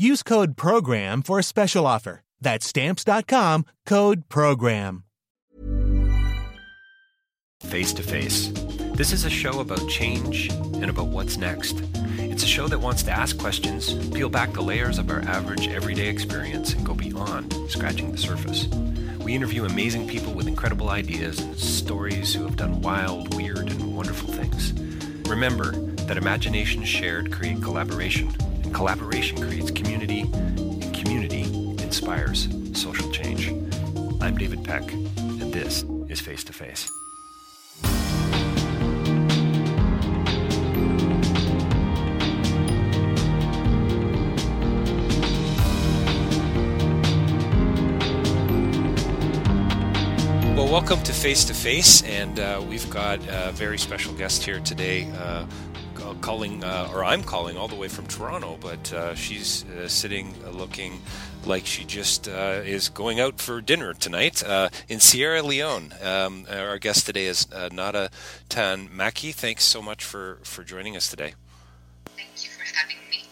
Use code program for a special offer. That's stamps.com, code program. Face to Face. This is a show about change and about what's next. It's a show that wants to ask questions, peel back the layers of our average everyday experience, and go beyond scratching the surface. We interview amazing people with incredible ideas and stories who have done wild, weird, and wonderful things. Remember that imagination shared create collaboration, collaboration creates community, and community inspires social change. I'm David Peck, and this is Face to Face. Well, welcome to Face to Face, and uh, we've got a very special guest here today. Uh, calling, uh, or I'm calling all the way from Toronto, but uh, she's uh, sitting uh, looking like she just is going out for dinner tonight in Sierra Leone. Um, our guest today is Nada Tan Maki. Thanks so much for, for joining us today. Thank you for having me.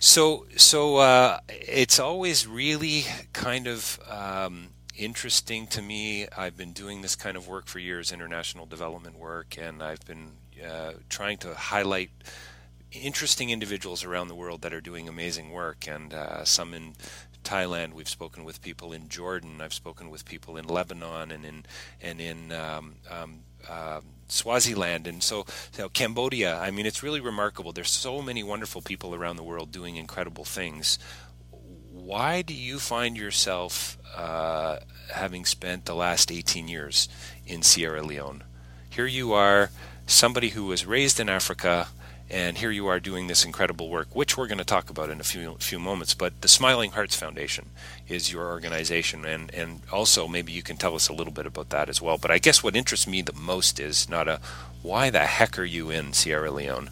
So, so it's always really kind of um, interesting to me. I've been doing this kind of work for years, international development work, and I've been uh, trying to highlight interesting individuals around the world that are doing amazing work, and uh, some in Thailand. We've spoken with people in Jordan. I've spoken with people in Lebanon and in and in um, um, uh, Swaziland, and so you know, Cambodia. I mean, it's really remarkable. There's so many wonderful people around the world doing incredible things. Why do you find yourself uh, having spent the last 18 years in Sierra Leone? Here you are somebody who was raised in Africa, and here you are doing this incredible work, which we're going to talk about in a few few moments. But the Smiling Hearts Foundation is your organization, and and also maybe you can tell us a little bit about that as well. But I guess what interests me the most is not a why the heck are you in Sierra Leone?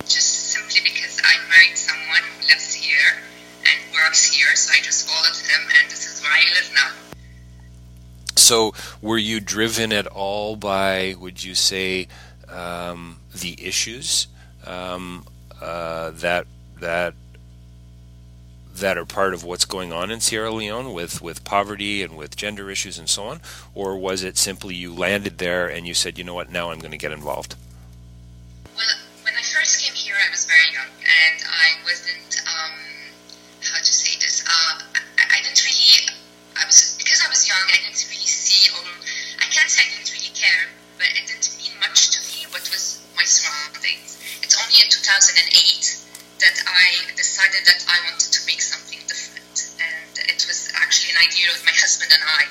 Just simply because I married someone who lives here and works here, so I just followed him, and this is where I live now. So, were you driven at all by, would you say, um, the issues um, uh, that that that are part of what's going on in Sierra Leone with, with poverty and with gender issues and so on? Or was it simply you landed there and you said, you know what, now I'm going to get involved? Well, when I first came here, I was very young and I wasn't, um, young, I didn't really see, or I can't say I didn't really care, but it didn't mean much to me what was my surroundings. It's only in 2008 that I I decided that I wanted to make something different. And it was actually an idea of my husband and I.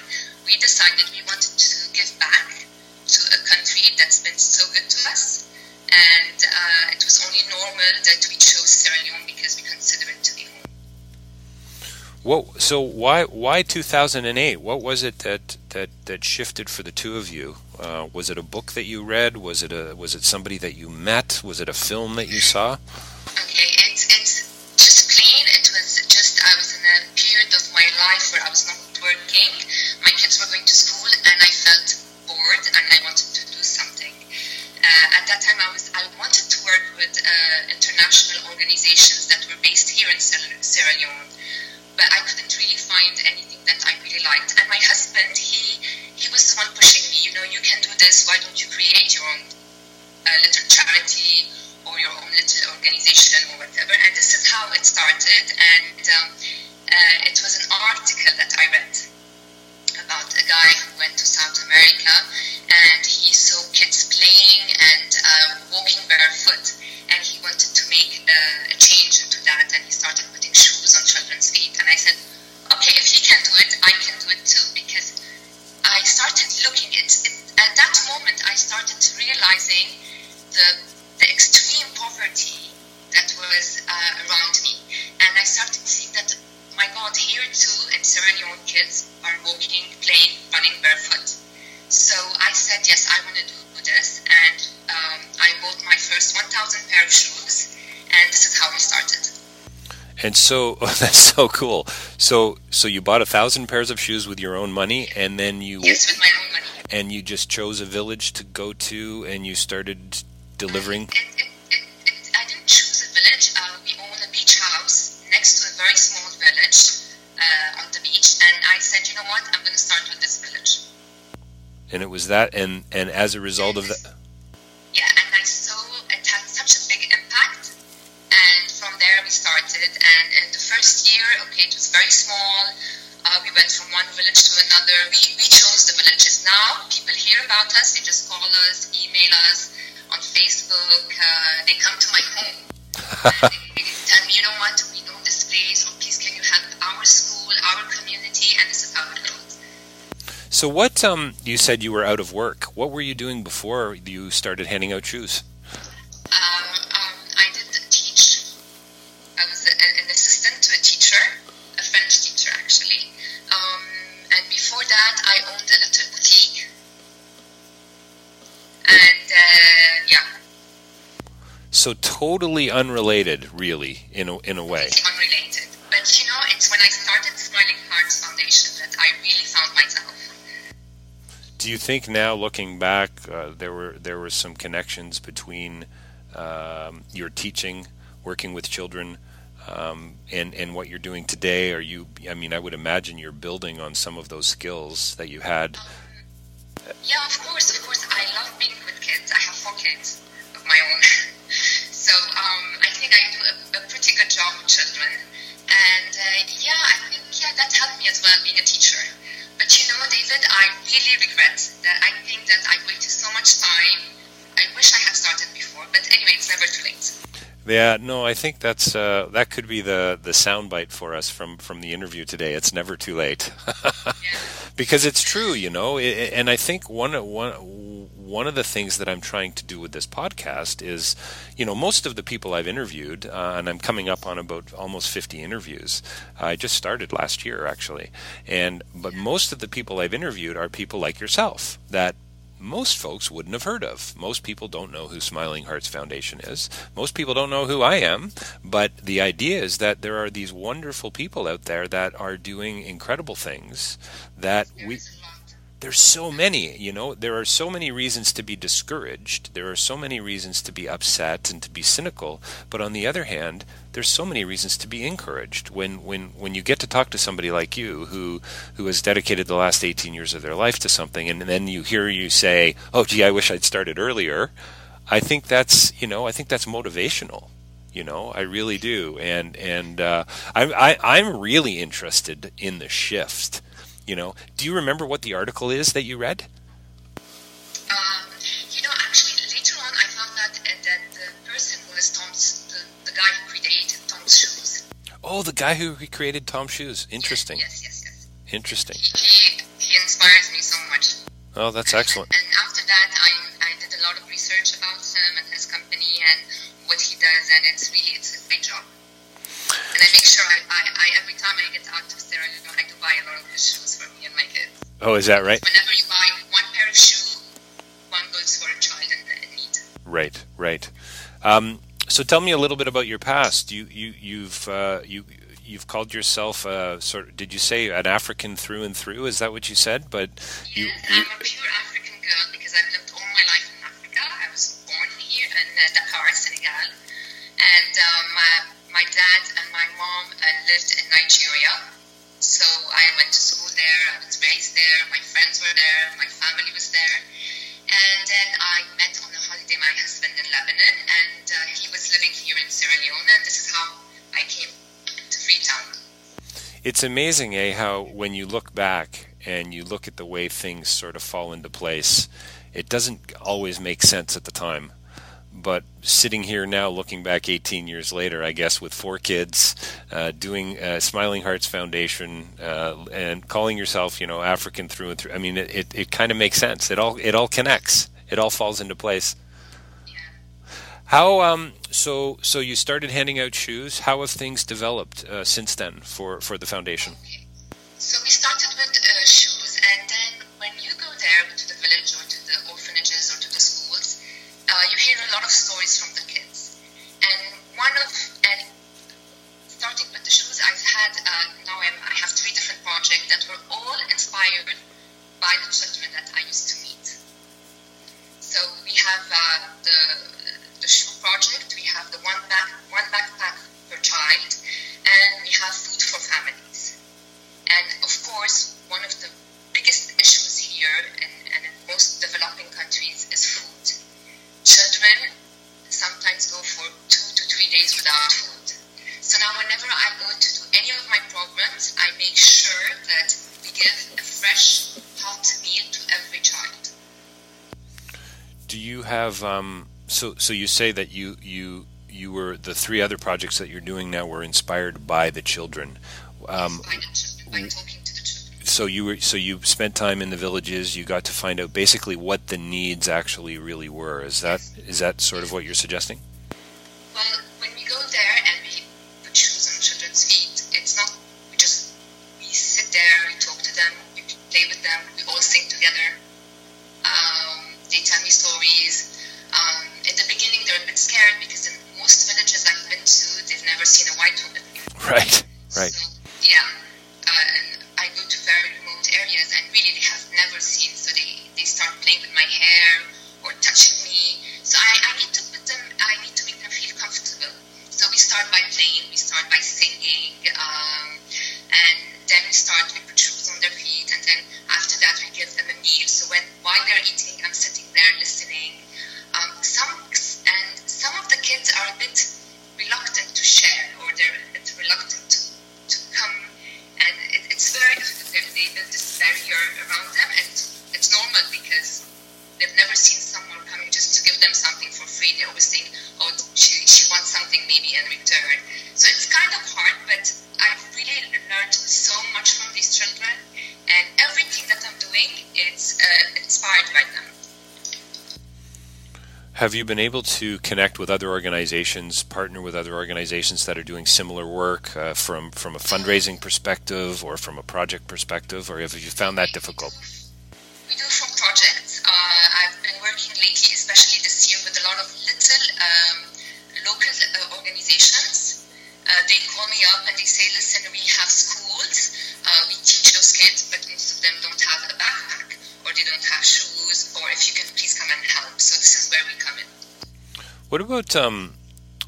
We decided we wanted to give back to a country that's been so good to us. And uh, it was only normal that we chose Sierra Leone because we consider it to be home. Whoa! So why why 2008? What was it that that that shifted for the two of you? Uh, was it a book that you read? Was it a was it somebody that you met? Was it a film that you saw? Okay, it's it's just plain. It was just I was in a period of my life where I was not working. My kids were going to school, and I felt bored, and I wanted to do something. Uh, at that time, I was I wanted to work with uh, international organizations that were based here in Sierra Leone, but I couldn't really find anything that I really liked. And my husband, he he was the one pushing me. You know, you can do this. Why don't you create your own uh, little charity or your own little organization or whatever? And this is how it started. And um, uh, it was an article that I read about a guy who went to South America and he saw kids playing and uh, walking barefoot. And he wanted to make uh, a change into And so that's so cool. So so you bought a thousand pairs of shoes with your own money, and then you Yes, with my own money. and you just chose a village to go to, and you started delivering. It, it, it, it, I didn't choose a village. Uh, we own a beach house next to a very small village uh, on the beach, and I said, you know what, I'm going to start with this village. And it was that, and and as a result of that, So what um you said you were out of work. What were you doing before you started handing out shoes? Um, um, I did teach. I was a, an assistant to a teacher, a French teacher actually. Um, and before that, I owned a little boutique. And uh, yeah, So totally unrelated, really, in a in a way. Do you think now, looking back, uh, there were there were some connections between um, your teaching, working with children, um, and and what you're doing today? Are you? I mean, I would imagine you're building on some of those skills that you had. Yeah, of course, of course. I love being with kids. I have four kids of my own. so um, I think I do a, a pretty good job with children. And uh, yeah, I think yeah, that helped me as well being a teacher. But you know, David, I really regret that I think that I wasted so much time. I wish I had started before, but anyway, it's never too late. Yeah, no, I think that's uh, that could be the the soundbite for us from from the interview today. It's never too late, because it's true, you know. I- And I think one one one of the things that I'm trying to do with this podcast is, you know, most of the people I've interviewed, uh, and I'm coming up on about almost 50 interviews. I just started last year, actually, and but most of the people I've interviewed are people like yourself that most folks wouldn't have heard of. Most people don't know who Smiling Hearts Foundation is. Most people don't know who I am. But the idea is that there are these wonderful people out there that are doing incredible things that we There's so many, you know, there are so many reasons to be discouraged. There are so many reasons to be upset and to be cynical. But on the other hand, there's so many reasons to be encouraged. When when when you get to talk to somebody like you who who has dedicated the last 18 years of their life to something and then you hear you say, "Oh gee, I wish I'd started earlier." I think that's, you know, I think that's motivational. You know, I really do, and and uh, I, I I'm really interested in the shift. You know, do you remember what the article is that you read? Um, you know, actually, later on, I found that uh, that the person was Tom's, the, the guy who created Tom's shoes Oh, the guy who recreated Tom Shoes. Interesting. Yes, yes, yes. Interesting. He, he, inspires me so much. Oh, that's excellent. And after that, I, I did a lot of research about him and his company and what he does, and it's really it's a great job. And I make sure I, I, I every time I get out of Sierra Leone, buy a lot of his shoes for me and my kids. Oh, is that right? Whenever you buy one pair of shoes, one goes for a child in, need. Right, right. Um, so tell me a little bit about your past. You you you've uh, you you've called yourself a sort of did you say an African through and through? Is that what you said? But you, Yes, you I'm a pure African girl because I've lived all my life in Africa. I was born here in uh, Dakar, Senegal, and um, my, my dad and my mom uh, lived in Nigeria. So I went to school there. I was raised there. My friends were there. My family was there. And then I met on a holiday my husband in Lebanon, and uh, he was living here in Sierra Leone, and this is how I came to Freetown. it's amazing, eh? How when you look back and you look at the way things sort of fall into place, it doesn't always make sense at the time. But sitting here now, looking back 18 years later, I guess with four kids, uh, doing uh, Smiling Hearts Foundation, uh, and calling yourself, you know, African through and through. I mean, it, it, it kind of makes sense. It all it all connects. It all falls into place. How um so so you started handing out shoes. How have things developed uh, since then for for the foundation? So we started with of stories from the kids. And one of and starting with the shoes, I've had uh, now I'm, I have three different projects that were all inspired by the children that I used to meet. So we have uh, the the shoe project. We have the one back one backpack per child, and we have food for families. And of course, one of the biggest issues here and, and in most developing countries is food. Children sometimes go for two to three days without food. So now, whenever I go to do any of my programs, I make sure that we give a fresh, hot meal to every child. Do you have um so so you say that you you you were the three other projects that you're doing now were inspired by the children. Um, by, the children, by talking to the children. So you were so you spent time in the villages. You got to find out basically what the needs actually really were. Is that is that sort of what you're suggesting? Have you been able to connect with other organizations, partner with other organizations that are doing similar work uh, from from a fundraising perspective or from a project perspective, or have you found that difficult? What about um,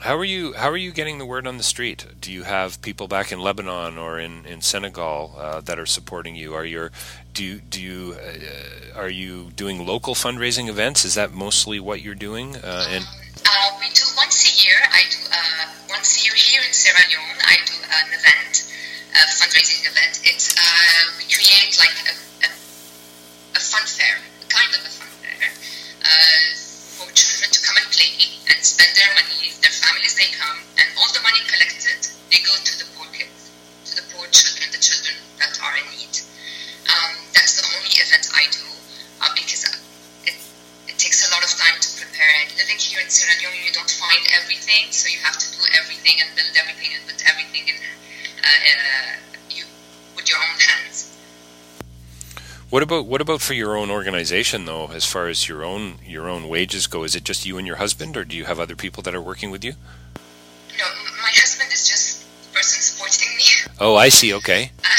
how are you how are you getting the word on the street? Do you have people back in Lebanon or in in Senegal uh, that are supporting you? Are you do you, do you uh, are you doing local fundraising events? Is that mostly what you're doing? Uh, and play and spend their money. Their families they come, the children go to the poor are in need. Um, that's the only event I do uh, because it, it takes a lot of time to prepare. And living here in Sierra Leone, you don't find everything, so you have to do everything and build everything and put everything in uh, uh, you with your own hands. What about what about for your own organization though? As far as your own your own wages go, is it just you and your husband, or do you have other people that are working with you? Oh, I see. Okay. Uh,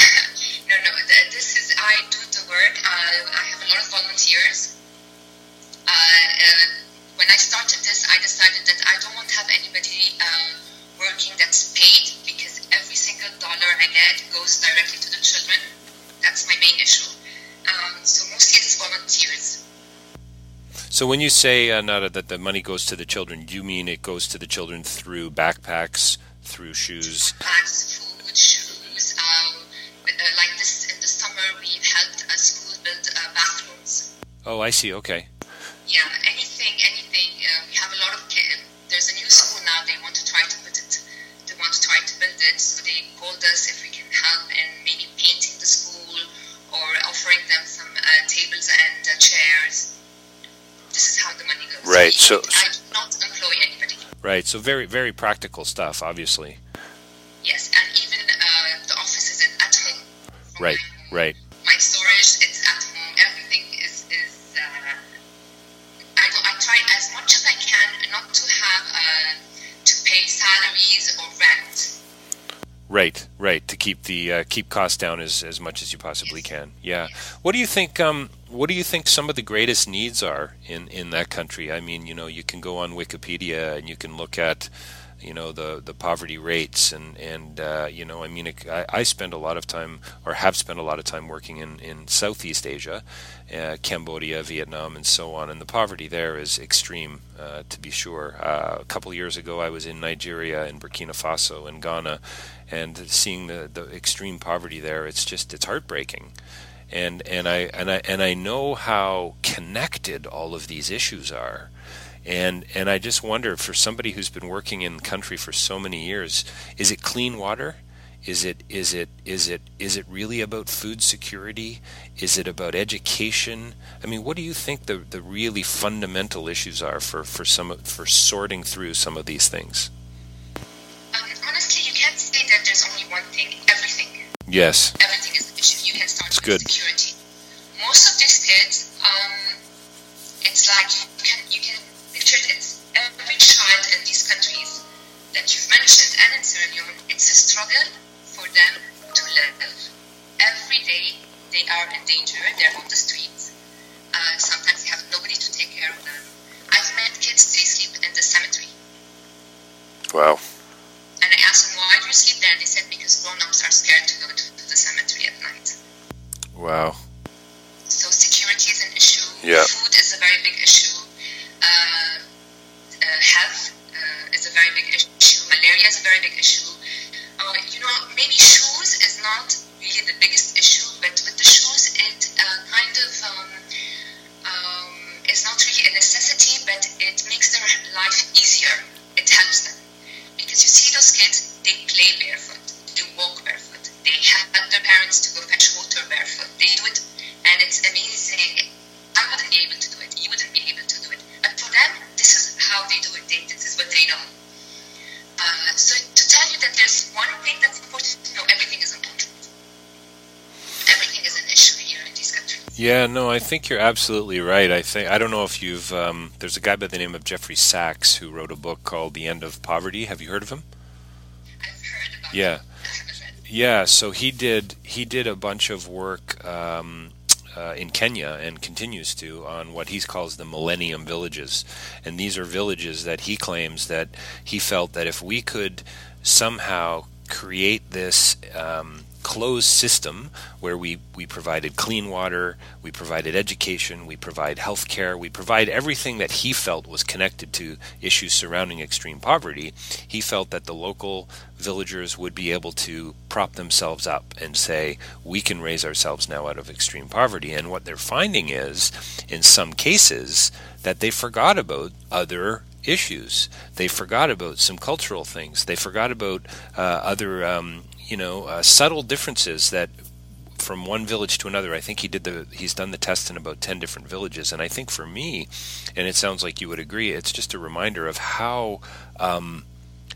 no, no, this is I do the work. Uh, I have a lot of volunteers. Uh, when I started this, I decided that I don't want to have anybody working that's paid because every single dollar I get goes directly to the children. That's my main issue. Um, so mostly it's volunteers. So when you say uh, Nada that the money goes to the children, you mean it goes to the children through backpacks, through shoes? Backpacks, Oh, I see. Okay. Yeah, anything, anything. Uh, we have a lot of kids. There's a new school now. They want to try to put it. They want to try to build it. So they called us if we can help in maybe painting the school or offering them some uh, tables and uh, chairs. This is how the money goes. Right. So So, I do not employ anybody. right. So very very practical stuff, obviously. Yes, and even uh, the office is in, at home. Right. Right. Right. To keep the uh, keep costs down as, as much as you possibly can. Yeah. What do you think? Um, what do you think some of the greatest needs are in, in that country? I mean, you know, you can go on Wikipedia and you can look at, you know, the, the poverty rates and and uh, you know, I mean, I, I spend a lot of time or have spent a lot of time working in, in Southeast Asia, uh, Cambodia, Vietnam, and so on, and the poverty there is extreme, uh, to be sure. Uh, a couple years ago, I was in Nigeria, in Burkina Faso, in Ghana and seeing the, the extreme poverty there, it's just it's heartbreaking. And and I and I and I know how connected all of these issues are. And and I just wonder for somebody who's been working in the country for so many years, is it clean water? Is it is it is it is it really about food security? Is it about education? I mean, what do you think the, the really fundamental issues are for, for some for sorting through some of these things? Um, honestly, you can't say that there's only one thing. Everything. Yes. Everything is an issue. You can start It's with good. security. Most of these kids, um, it's like that you've mentioned and in Sierra Leone, it's a struggle for them to live. Every day they are in danger. They're on the streets. Uh, sometimes they have nobody to take care of them. I've met kids they sleep in the cemetery. Wow. And I asked them, why do you sleep there? And they said, because grown-ups are scared to go to the cemetery at night. Wow. So security is an issue. Yeah. Food is a very big issue. Uh, uh, health a very big issue. Malaria is a very big issue. Uh, you know, maybe shoes is not really the biggest issue, but with the shoes, it uh, kind of um, um, is not really a necessity, but it makes their life easier. It helps them. Because you see those kids, they play barefoot, Yeah, no, I think you're absolutely right. I think I don't know if you've um, there's a guy by the name of Jeffrey Sachs who wrote a book called The End of Poverty. Have you heard of him? I've heard about Yeah. it. I haven't read it. Yeah, so he did he did a bunch of work um, uh, in Kenya and continues to on what he calls the Millennium Villages, and these are villages that he claims that he felt that if we could somehow create this um, closed system where we, we provided clean water, we provided education, we provide health care, we provide everything that he felt was connected to issues surrounding extreme poverty, he felt that the local villagers would be able to prop themselves up and say, we can raise ourselves now out of extreme poverty. And what they're finding is, in some cases, that they forgot about other issues. They forgot about some cultural things. They forgot about uh, other, um, you know, uh, subtle differences that from one village to another. I think he did the he's done the test in about ten different villages, and I think for me, and it sounds like you would agree, it's just a reminder of how. Um,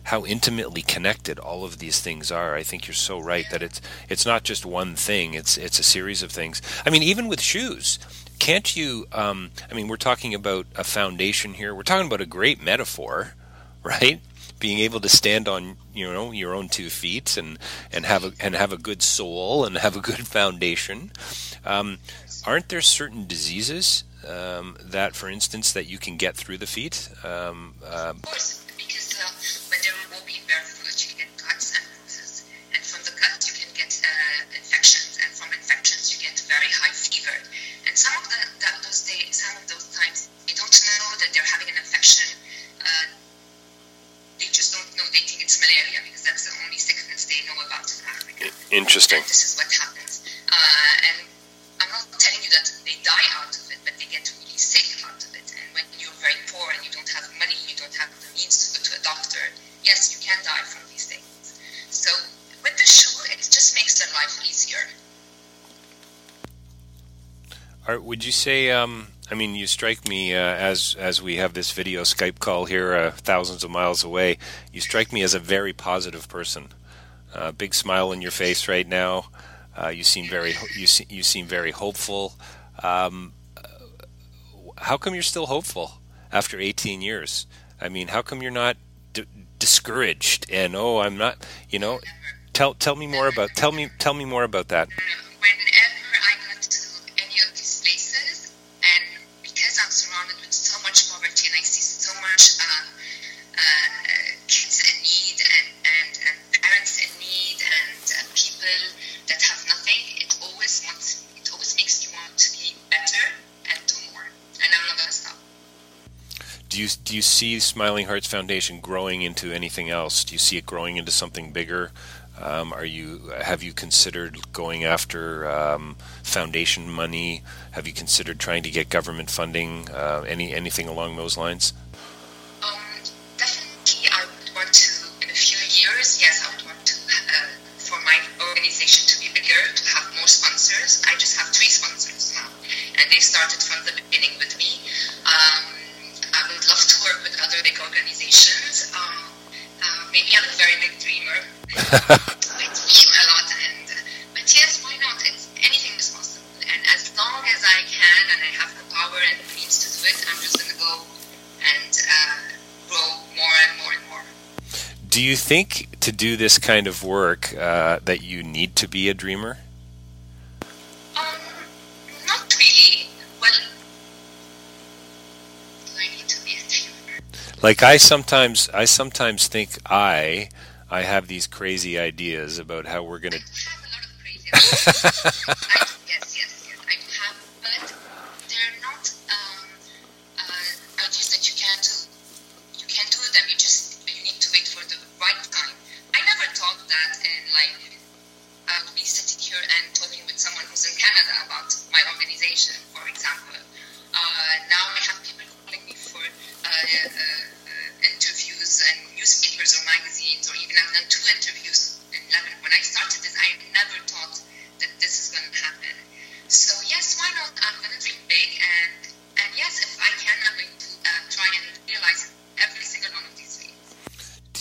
how intimately connected all of these things are. I think you're so right that it's it's not just one thing. It's it's a series of things. I mean, even with shoes, can't you? Um, I mean, we're talking about a foundation here. We're talking about a great metaphor, right? Being able to stand on you know your own two feet and and have a and have a good soul and have a good foundation. Um, aren't there certain diseases um, that, for instance, that you can get through the feet? Um, uh, of course, because uh, walking barefoot, you get cuts and bruises, and from the cuts you can get uh, infections, and from infections you get very high fever. And some of the, that, those days, some of those times, they don't know that they're having an infection. Uh, it's malaria because that's the only sickness they know about in Africa. Interesting. And this is what happens. Uh, and I'm not telling you that they die out of it, but they get really sick out of it. And when you're very poor and you don't have money, you don't have the means to go to a doctor, yes, you can die from these things. So with the shoe, it just makes their life easier. Are, would you say? Um, I mean, you strike me uh, as as we have this video Skype call here, uh, thousands of miles away. You strike me as a very positive person. Uh, big smile on your face right now. Uh, you seem very you se- you seem very hopeful. Um, how come you're still hopeful after 18 years? I mean, how come you're not d- discouraged and oh, I'm not, you know? Tell tell me more about tell me tell me more about that. Whenever Do you do you see Smiling Hearts Foundation growing into anything else? Do you see it growing into something bigger? Um, are you have you considered going after um, foundation money? Have you considered trying to get government funding? Uh, any anything along those lines? Um, definitely, I would want to in a few years. Yes, I would want to uh, for my organization to be bigger, to have more sponsors. I just have three sponsors now, and they started from the beginning with me. Big organizations. Um, uh, maybe I'm a very big dreamer. I dream a lot, and but yes, why not? It's anything is possible, and as long as I can and I have the power and the means to do it, I'm just gonna go and uh, grow more and more and more. Do you think to do this kind of work uh, that you need to be a dreamer? Um, not really. Well, do I need to be a dreamer? Like I sometimes I sometimes think I I have these crazy ideas about how we're gonna.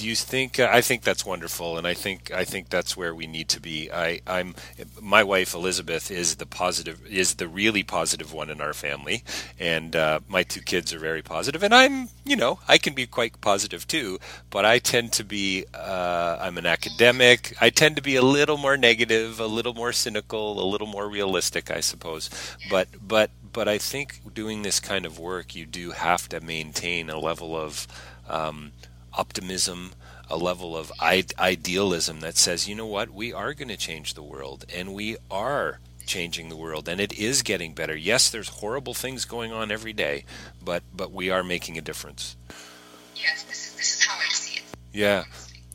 You think? Uh, I think that's wonderful, and I think I think that's where we need to be. I, I'm my wife Elizabeth is the positive is the really positive one in our family, and uh, my two kids are very positive, and I'm you know I can be quite positive too, but I tend to be uh, I'm an academic. I tend to be a little more negative, a little more cynical, a little more realistic, I suppose. But but but I think doing this kind of work, you do have to maintain a level of um, optimism, a level of idealism that says, you know what, we are going to change the world, and we are changing the world, and it is getting better. Yes, there's horrible things going on every day, but but we are making a difference. Yes, this is this is how I see it. Yeah,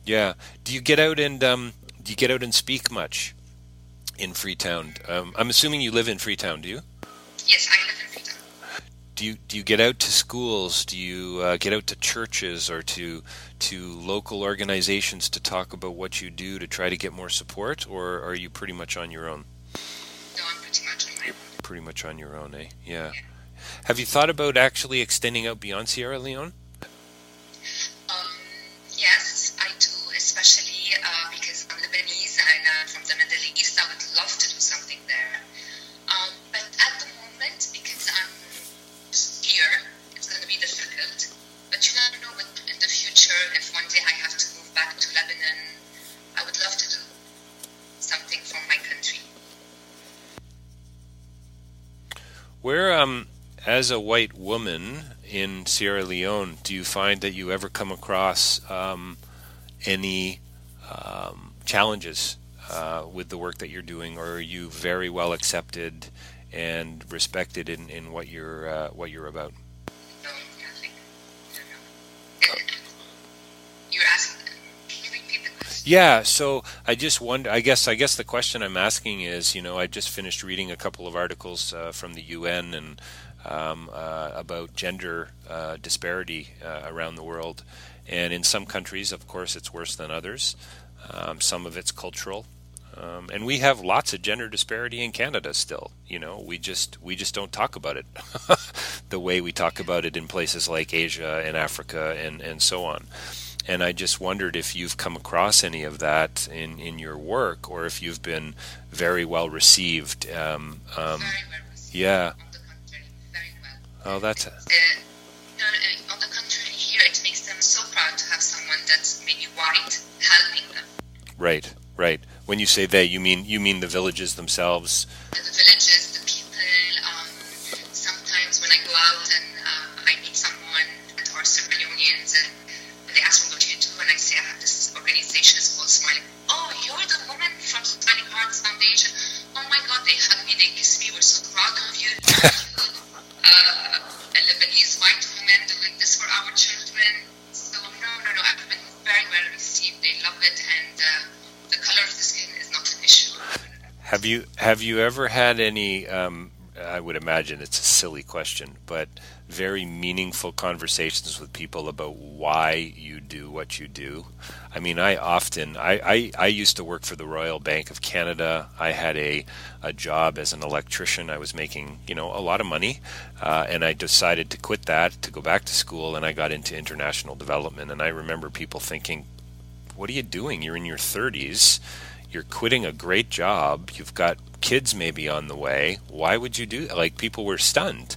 yeah. Do you get out and um, do you get out and speak much in Freetown? Um, I'm assuming you live in Freetown. Do you? Yes, I live in Freetown. Do you do you get out to schools? Do you uh, get out to churches or to to local organizations to talk about what you do to try to get more support, or are you pretty much on your own? No, I'm pretty much on my own. Pretty much on your own, eh? Yeah. Have you thought about actually extending out beyond Sierra Leone? As a white woman in Sierra Leone, do you find that you ever come across um, any um, challenges uh, with the work that you're doing, or are you very well accepted and respected in, in what you're uh, what you're about? Yeah, so I just wonder. I guess I guess the question I'm asking is, you know, I just finished reading a couple of articles uh, from the UN and um, uh, about gender uh, disparity uh, around the world, and in some countries, of course, it's worse than others. Um, some of it's cultural, um, and we have lots of gender disparity in Canada still. You know, we just we just don't talk about it the way we talk about it in places like Asia and Africa and and so on and I just wondered if you've come across any of that in, in your work, or if you've been very well received. Um, um, Very well received. yeah. Oh, that's Uh, no, no, on the contrary, here it makes them so proud to have someone that's maybe white helping them. right, right. When you say they, you mean you mean the villages themselves. The, the Have you have you ever had any? Um, I would imagine it's a silly question, but very meaningful conversations with people about why you do what you do. I mean, I often I, I, I used to work for the Royal Bank of Canada. I had a a job as an electrician. I was making you know a lot of money, uh, and I decided to quit that to go back to school, and I got into international development. And I remember people thinking, "What are you doing? You're in your 30s." You're quitting a great job you've got kids maybe on the way why would you do like people were stunned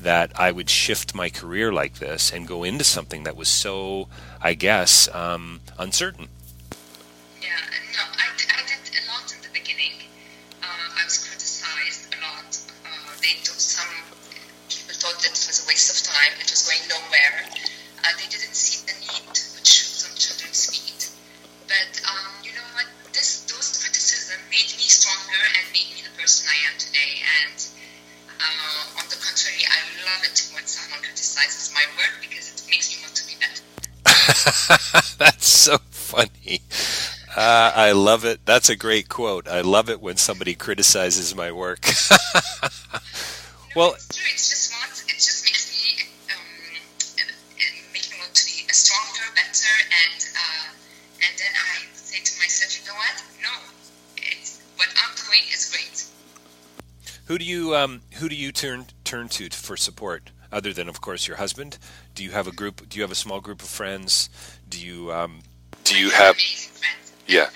that i would shift my career like this and go into something that was so i guess um, uncertain Yeah, no, I did a lot in the beginning. Uh, I was criticized a lot. Uh, they took some people thought that it was a waste of time. It was going nowhere. Uh, they didn't see the person I am today. And uh, on the contrary, I love it when someone criticizes my work because it makes me want to be better. that's so funny uh, i love it that's a great quote i love it when somebody criticizes my work well it's true. It's just want. It just makes me um, make me want to be a stronger, better, and Who do you um, who do you turn turn to for support other than of course your husband? Do you have a group? Do you have a small group of friends? Do you um, do you I have? Yeah.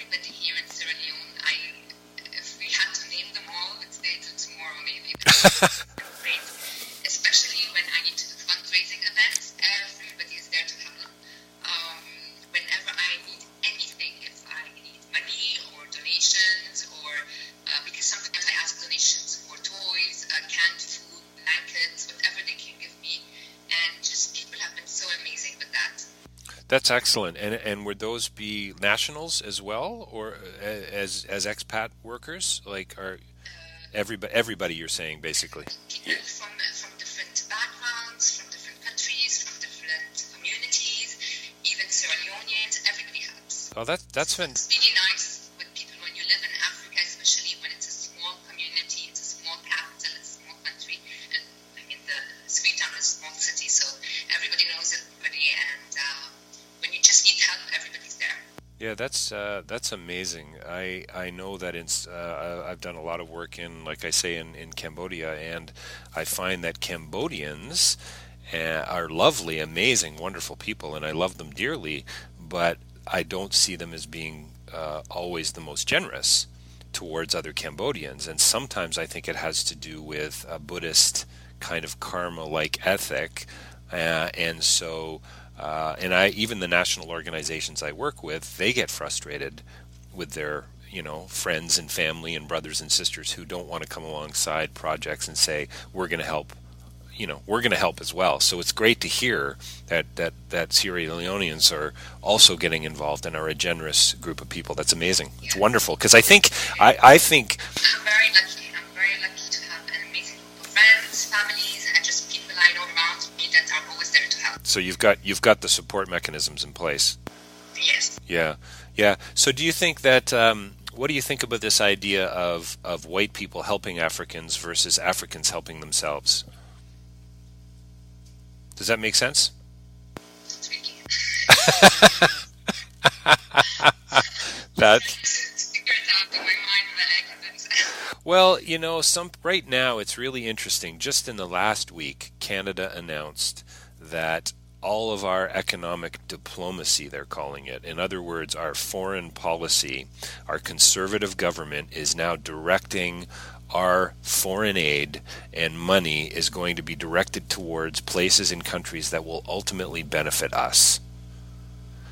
That's excellent. And and would those be nationals as well, or uh, as as expat workers? Like are everybody everybody you're saying basically? people from, from different backgrounds, from different countries, from different communities, even Sierra Leoneans, everybody helps. Oh, that that's fan- Yeah, that's uh, that's amazing. I I know that uh, I've done a lot of work in, like I say, in, in Cambodia, and I find that Cambodians uh, are lovely, amazing, wonderful people, and I love them dearly. But I don't see them as being uh, always the most generous towards other Cambodians, and sometimes I think it has to do with a Buddhist kind of karma-like ethic, uh, and so uh, and I even the national organizations I work with, they get frustrated with their you know friends and family and brothers and sisters who don't want to come alongside projects and say we're going to help you know we're going to help as well. So it's great to hear that that that Sierra Leoneans are also getting involved and are a generous group of people. That's amazing. It's wonderful because I think I, I think I'm very lucky so you've got you've got the support mechanisms in place yes yeah yeah so do you think that um, what do you think about this idea of, of white people helping Africans versus Africans helping themselves? Does that make sense? that well, you know, some right now it's really interesting. Just in the last week, Canada announced that all of our economic diplomacy, they're calling it. In other words, our foreign policy, our conservative government is now directing our foreign aid and money is going to be directed towards places and countries that will ultimately benefit us,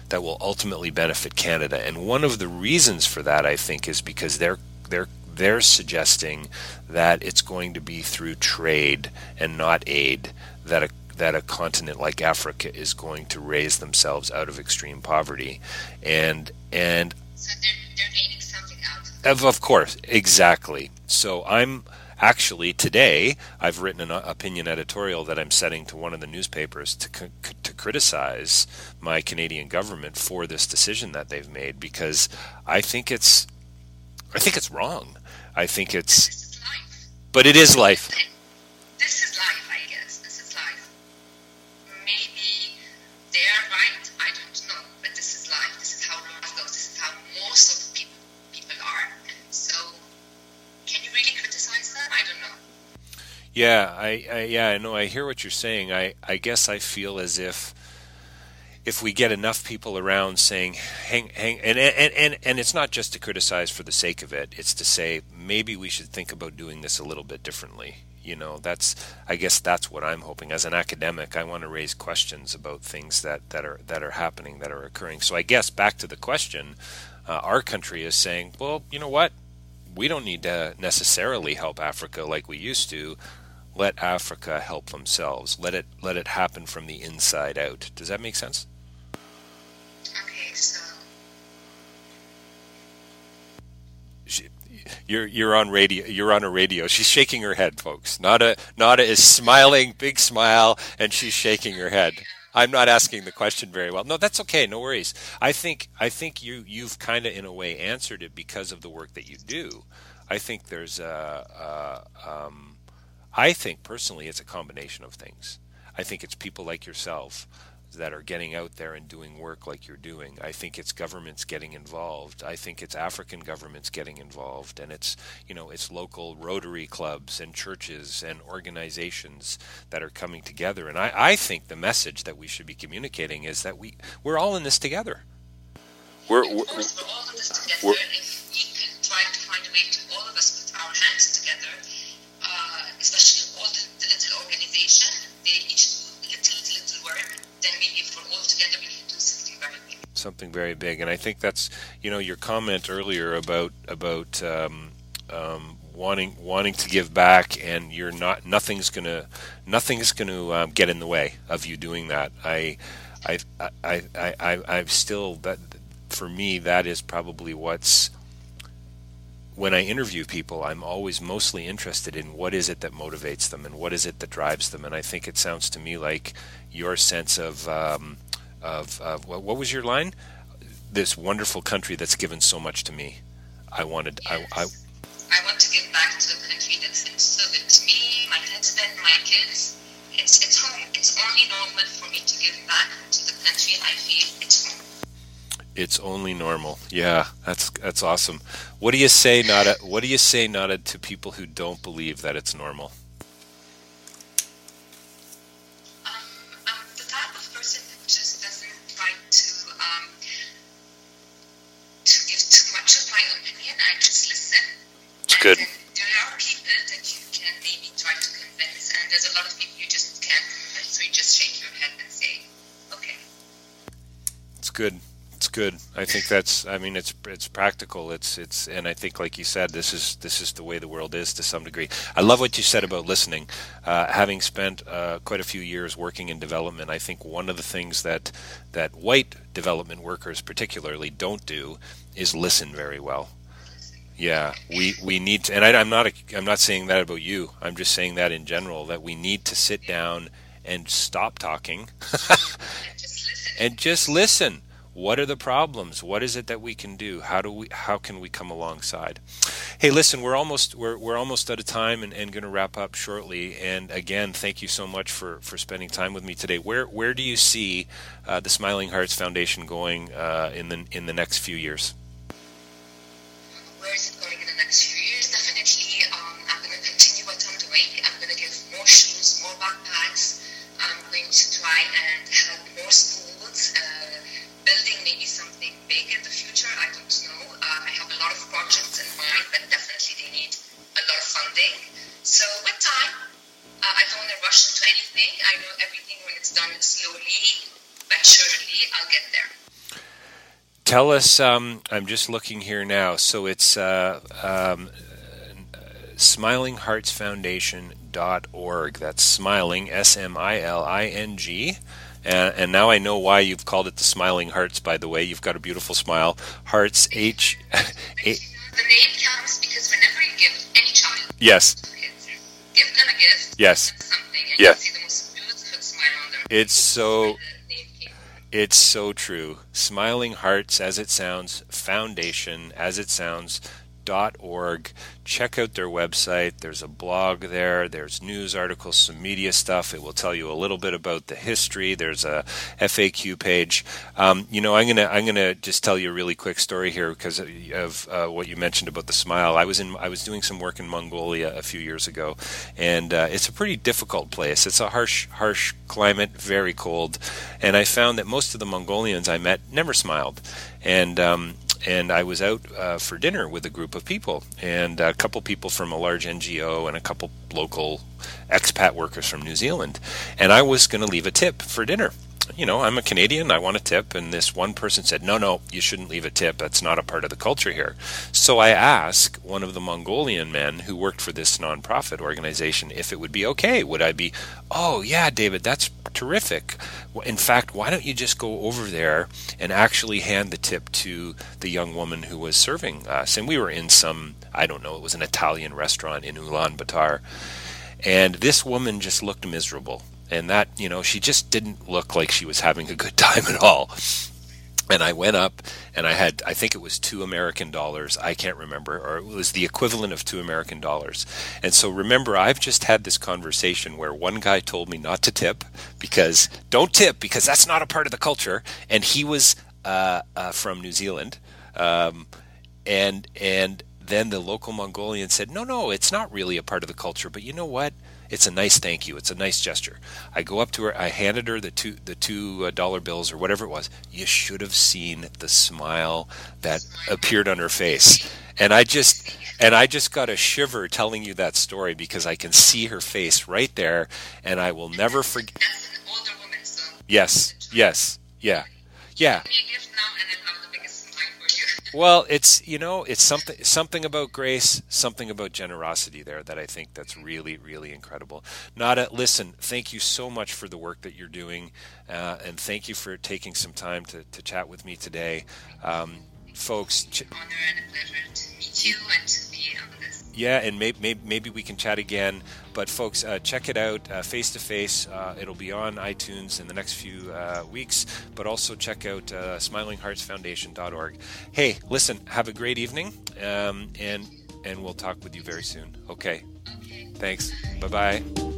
that will ultimately benefit Canada. And one of the reasons for that, I think, is because they're they're they're suggesting that it's going to be through trade and not aid that a that a continent like Africa is going to raise themselves out of extreme poverty, and and so they're, they're gaining something out. Of of course, exactly. So I'm actually today I've written an opinion editorial that I'm setting to one of the newspapers to to criticize my Canadian government for this decision that they've made because I think it's I think it's wrong. I think it's but it is life. Yeah, I, I yeah, I know. I hear what you're saying. I, I guess I feel as if if we get enough people around saying hang hang and, and and and it's not just to criticize for the sake of it. It's to say maybe we should think about doing this a little bit differently. You know that's i guess that's what i'm hoping. As an academic i want to raise questions about things that that are that are happening that are occurring. So i guess back to the question uh, our country is saying well you know what? We don't need to necessarily help africa like we used to let Africa help themselves. Let it let it happen from the inside out. Does that make sense? Okay, so you're you're on radio. You're on a radio. She's shaking her head, folks. Nada Nada is smiling, big smile, and she's shaking her head. I'm not asking the question very well. No, that's okay. No worries. I think I think you you've kind of in a way answered it because of the work that you do. I think there's a, a um, I think personally it's a combination of things. I think it's people like yourself that are getting out there and doing work like you're doing. I think it's governments getting involved. I think it's African governments getting involved and it's, you know, it's local Rotary clubs and churches and organizations that are coming together. And I, I think the message that we should be communicating is that we, we're all in this together. We're, we're, we're all in this together. We're, if we can try to find a way to all of us put our hands together especially all the, the little organization, they each do little, little, work, then maybe we're all together, we can do something very big. Something very big, and I think that's you know your comment earlier about about um, um, wanting wanting to give back, and you're not nothing's gonna nothing's gonna um, get in the way of you doing that. I I I I I I've still that for me that is probably what's when I interview people, I'm always mostly interested in what is it that motivates them and what is it that drives them. And I think it sounds to me like your sense of um, of, what was your line? This wonderful country that's given so much to me. I wanted. Yes. I, I, I want to give back to a country that's been so good to me, my husband, my kids. It's it's home. It's only normal for me to give back to the country I feel it's home. It's only normal. Yeah, that's that's awesome. What do you say, Nada? What do you say, Nada, to people who don't believe that it's normal? Good. I think that's. I mean, it's it's practical. It's it's, and I think, like you said, this is this is the way the world is to some degree. I love what you said about listening. Uh, having spent uh, quite a few years working in development, I think one of the things that that white development workers particularly don't do is listen very well. Yeah, we, we need to, and I, I'm not a, I'm not saying that about you. I'm just saying that in general that we need to sit down and stop talking And just listen. What are the problems? What is it that we can do? How do we how can we come alongside? Hey, listen, we're almost we're, we're almost out of time and, and going to wrap up shortly. And again, thank you so much for, for spending time with me today. Where where do you see uh, the Smiling Hearts Foundation going uh, in the in the next few years? Where is it going in the next few years? Definitely, um, I'm going to continue what I'm doing. I'm going to give more shoes, more backpacks. I'm going to try and help more schools, uh, building maybe something big in the future. I don't know. Uh, I have a lot of projects in mind, but definitely they need a lot of funding. So with time, uh, I don't want to rush into anything. I know everything when it's done slowly, but surely I'll get there. Tell us. Um, I'm just looking here now. So it's uh, um, smilingheartsfoundation.org. That's smiling, S M I L I N G. And, and now I know why you've called it the Smiling Hearts, by the way. You've got a beautiful smile. Hearts, H. The name comes because whenever you give any child yes, kids, give them a gift, Yes. something, and Yeah. you see the most beautiful smile on their it's so. Where the name came from. It's so true. Smiling Hearts, as it sounds, Foundation, as it sounds, org. Check out their website. There's a blog there. There's news articles, some media stuff. It will tell you a little bit about the history. There's a FAQ page. Um, you know, I'm gonna I'm gonna just tell you a really quick story here because of uh, what you mentioned about the smile. I was in I was doing some work in Mongolia a few years ago, and uh, it's a pretty difficult place. It's a harsh harsh climate, very cold, and I found that most of the Mongolians I met never smiled, and um, and I was out uh, for dinner with a group of people, and a couple people from a large NGO and a couple local expat workers from New Zealand, and I was going to leave a tip for dinner. You know, I'm a Canadian, I want a tip, and this one person said, No, no, you shouldn't leave a tip. That's not a part of the culture here. So I asked one of the Mongolian men who worked for this nonprofit organization if it would be okay. Would I be, Oh, yeah, David, that's terrific. In fact, why don't you just go over there and actually hand the tip to the young woman who was serving us? And we were in some, I don't know, it was an Italian restaurant in Ulaanbaatar. And this woman just looked miserable. And that, you know, she just didn't look like she was having a good time at all. And I went up and I had, I think it was two American dollars. I can't remember, or it was the equivalent of two American dollars. And so remember, I've just had this conversation where one guy told me not to tip because don't tip because that's not a part of the culture. And he was uh, uh, from New Zealand. Um, and, and, then the local Mongolian said, "No, no, it's not really a part of the culture, but you know what? It's a nice thank you. It's a nice gesture." I go up to her, I handed her the two the two uh, dollar bills or whatever it was. You should have seen the smile that appeared on her face. And I just and I just got a shiver telling you that story because I can see her face right there and I will never forget That's an older woman, so Yes. Yes. Yeah. Yeah. Well, it's you know, it's something something about grace, something about generosity there that I think that's really really incredible. Nada, listen, thank you so much for the work that you're doing, uh, and thank you for taking some time to, to chat with me today, um, folks. Ch- honor and a pleasure to meet you and to be on this. yeah, and maybe, maybe maybe we can chat again. But folks, uh, check it out face to face. It'll be on iTunes in the next few uh, weeks. But also check out uh, SmilingHeartsFoundation.org. Hey, listen, have a great evening, um, and and we'll talk with you very soon. Okay. Okay. Thanks. Bye bye.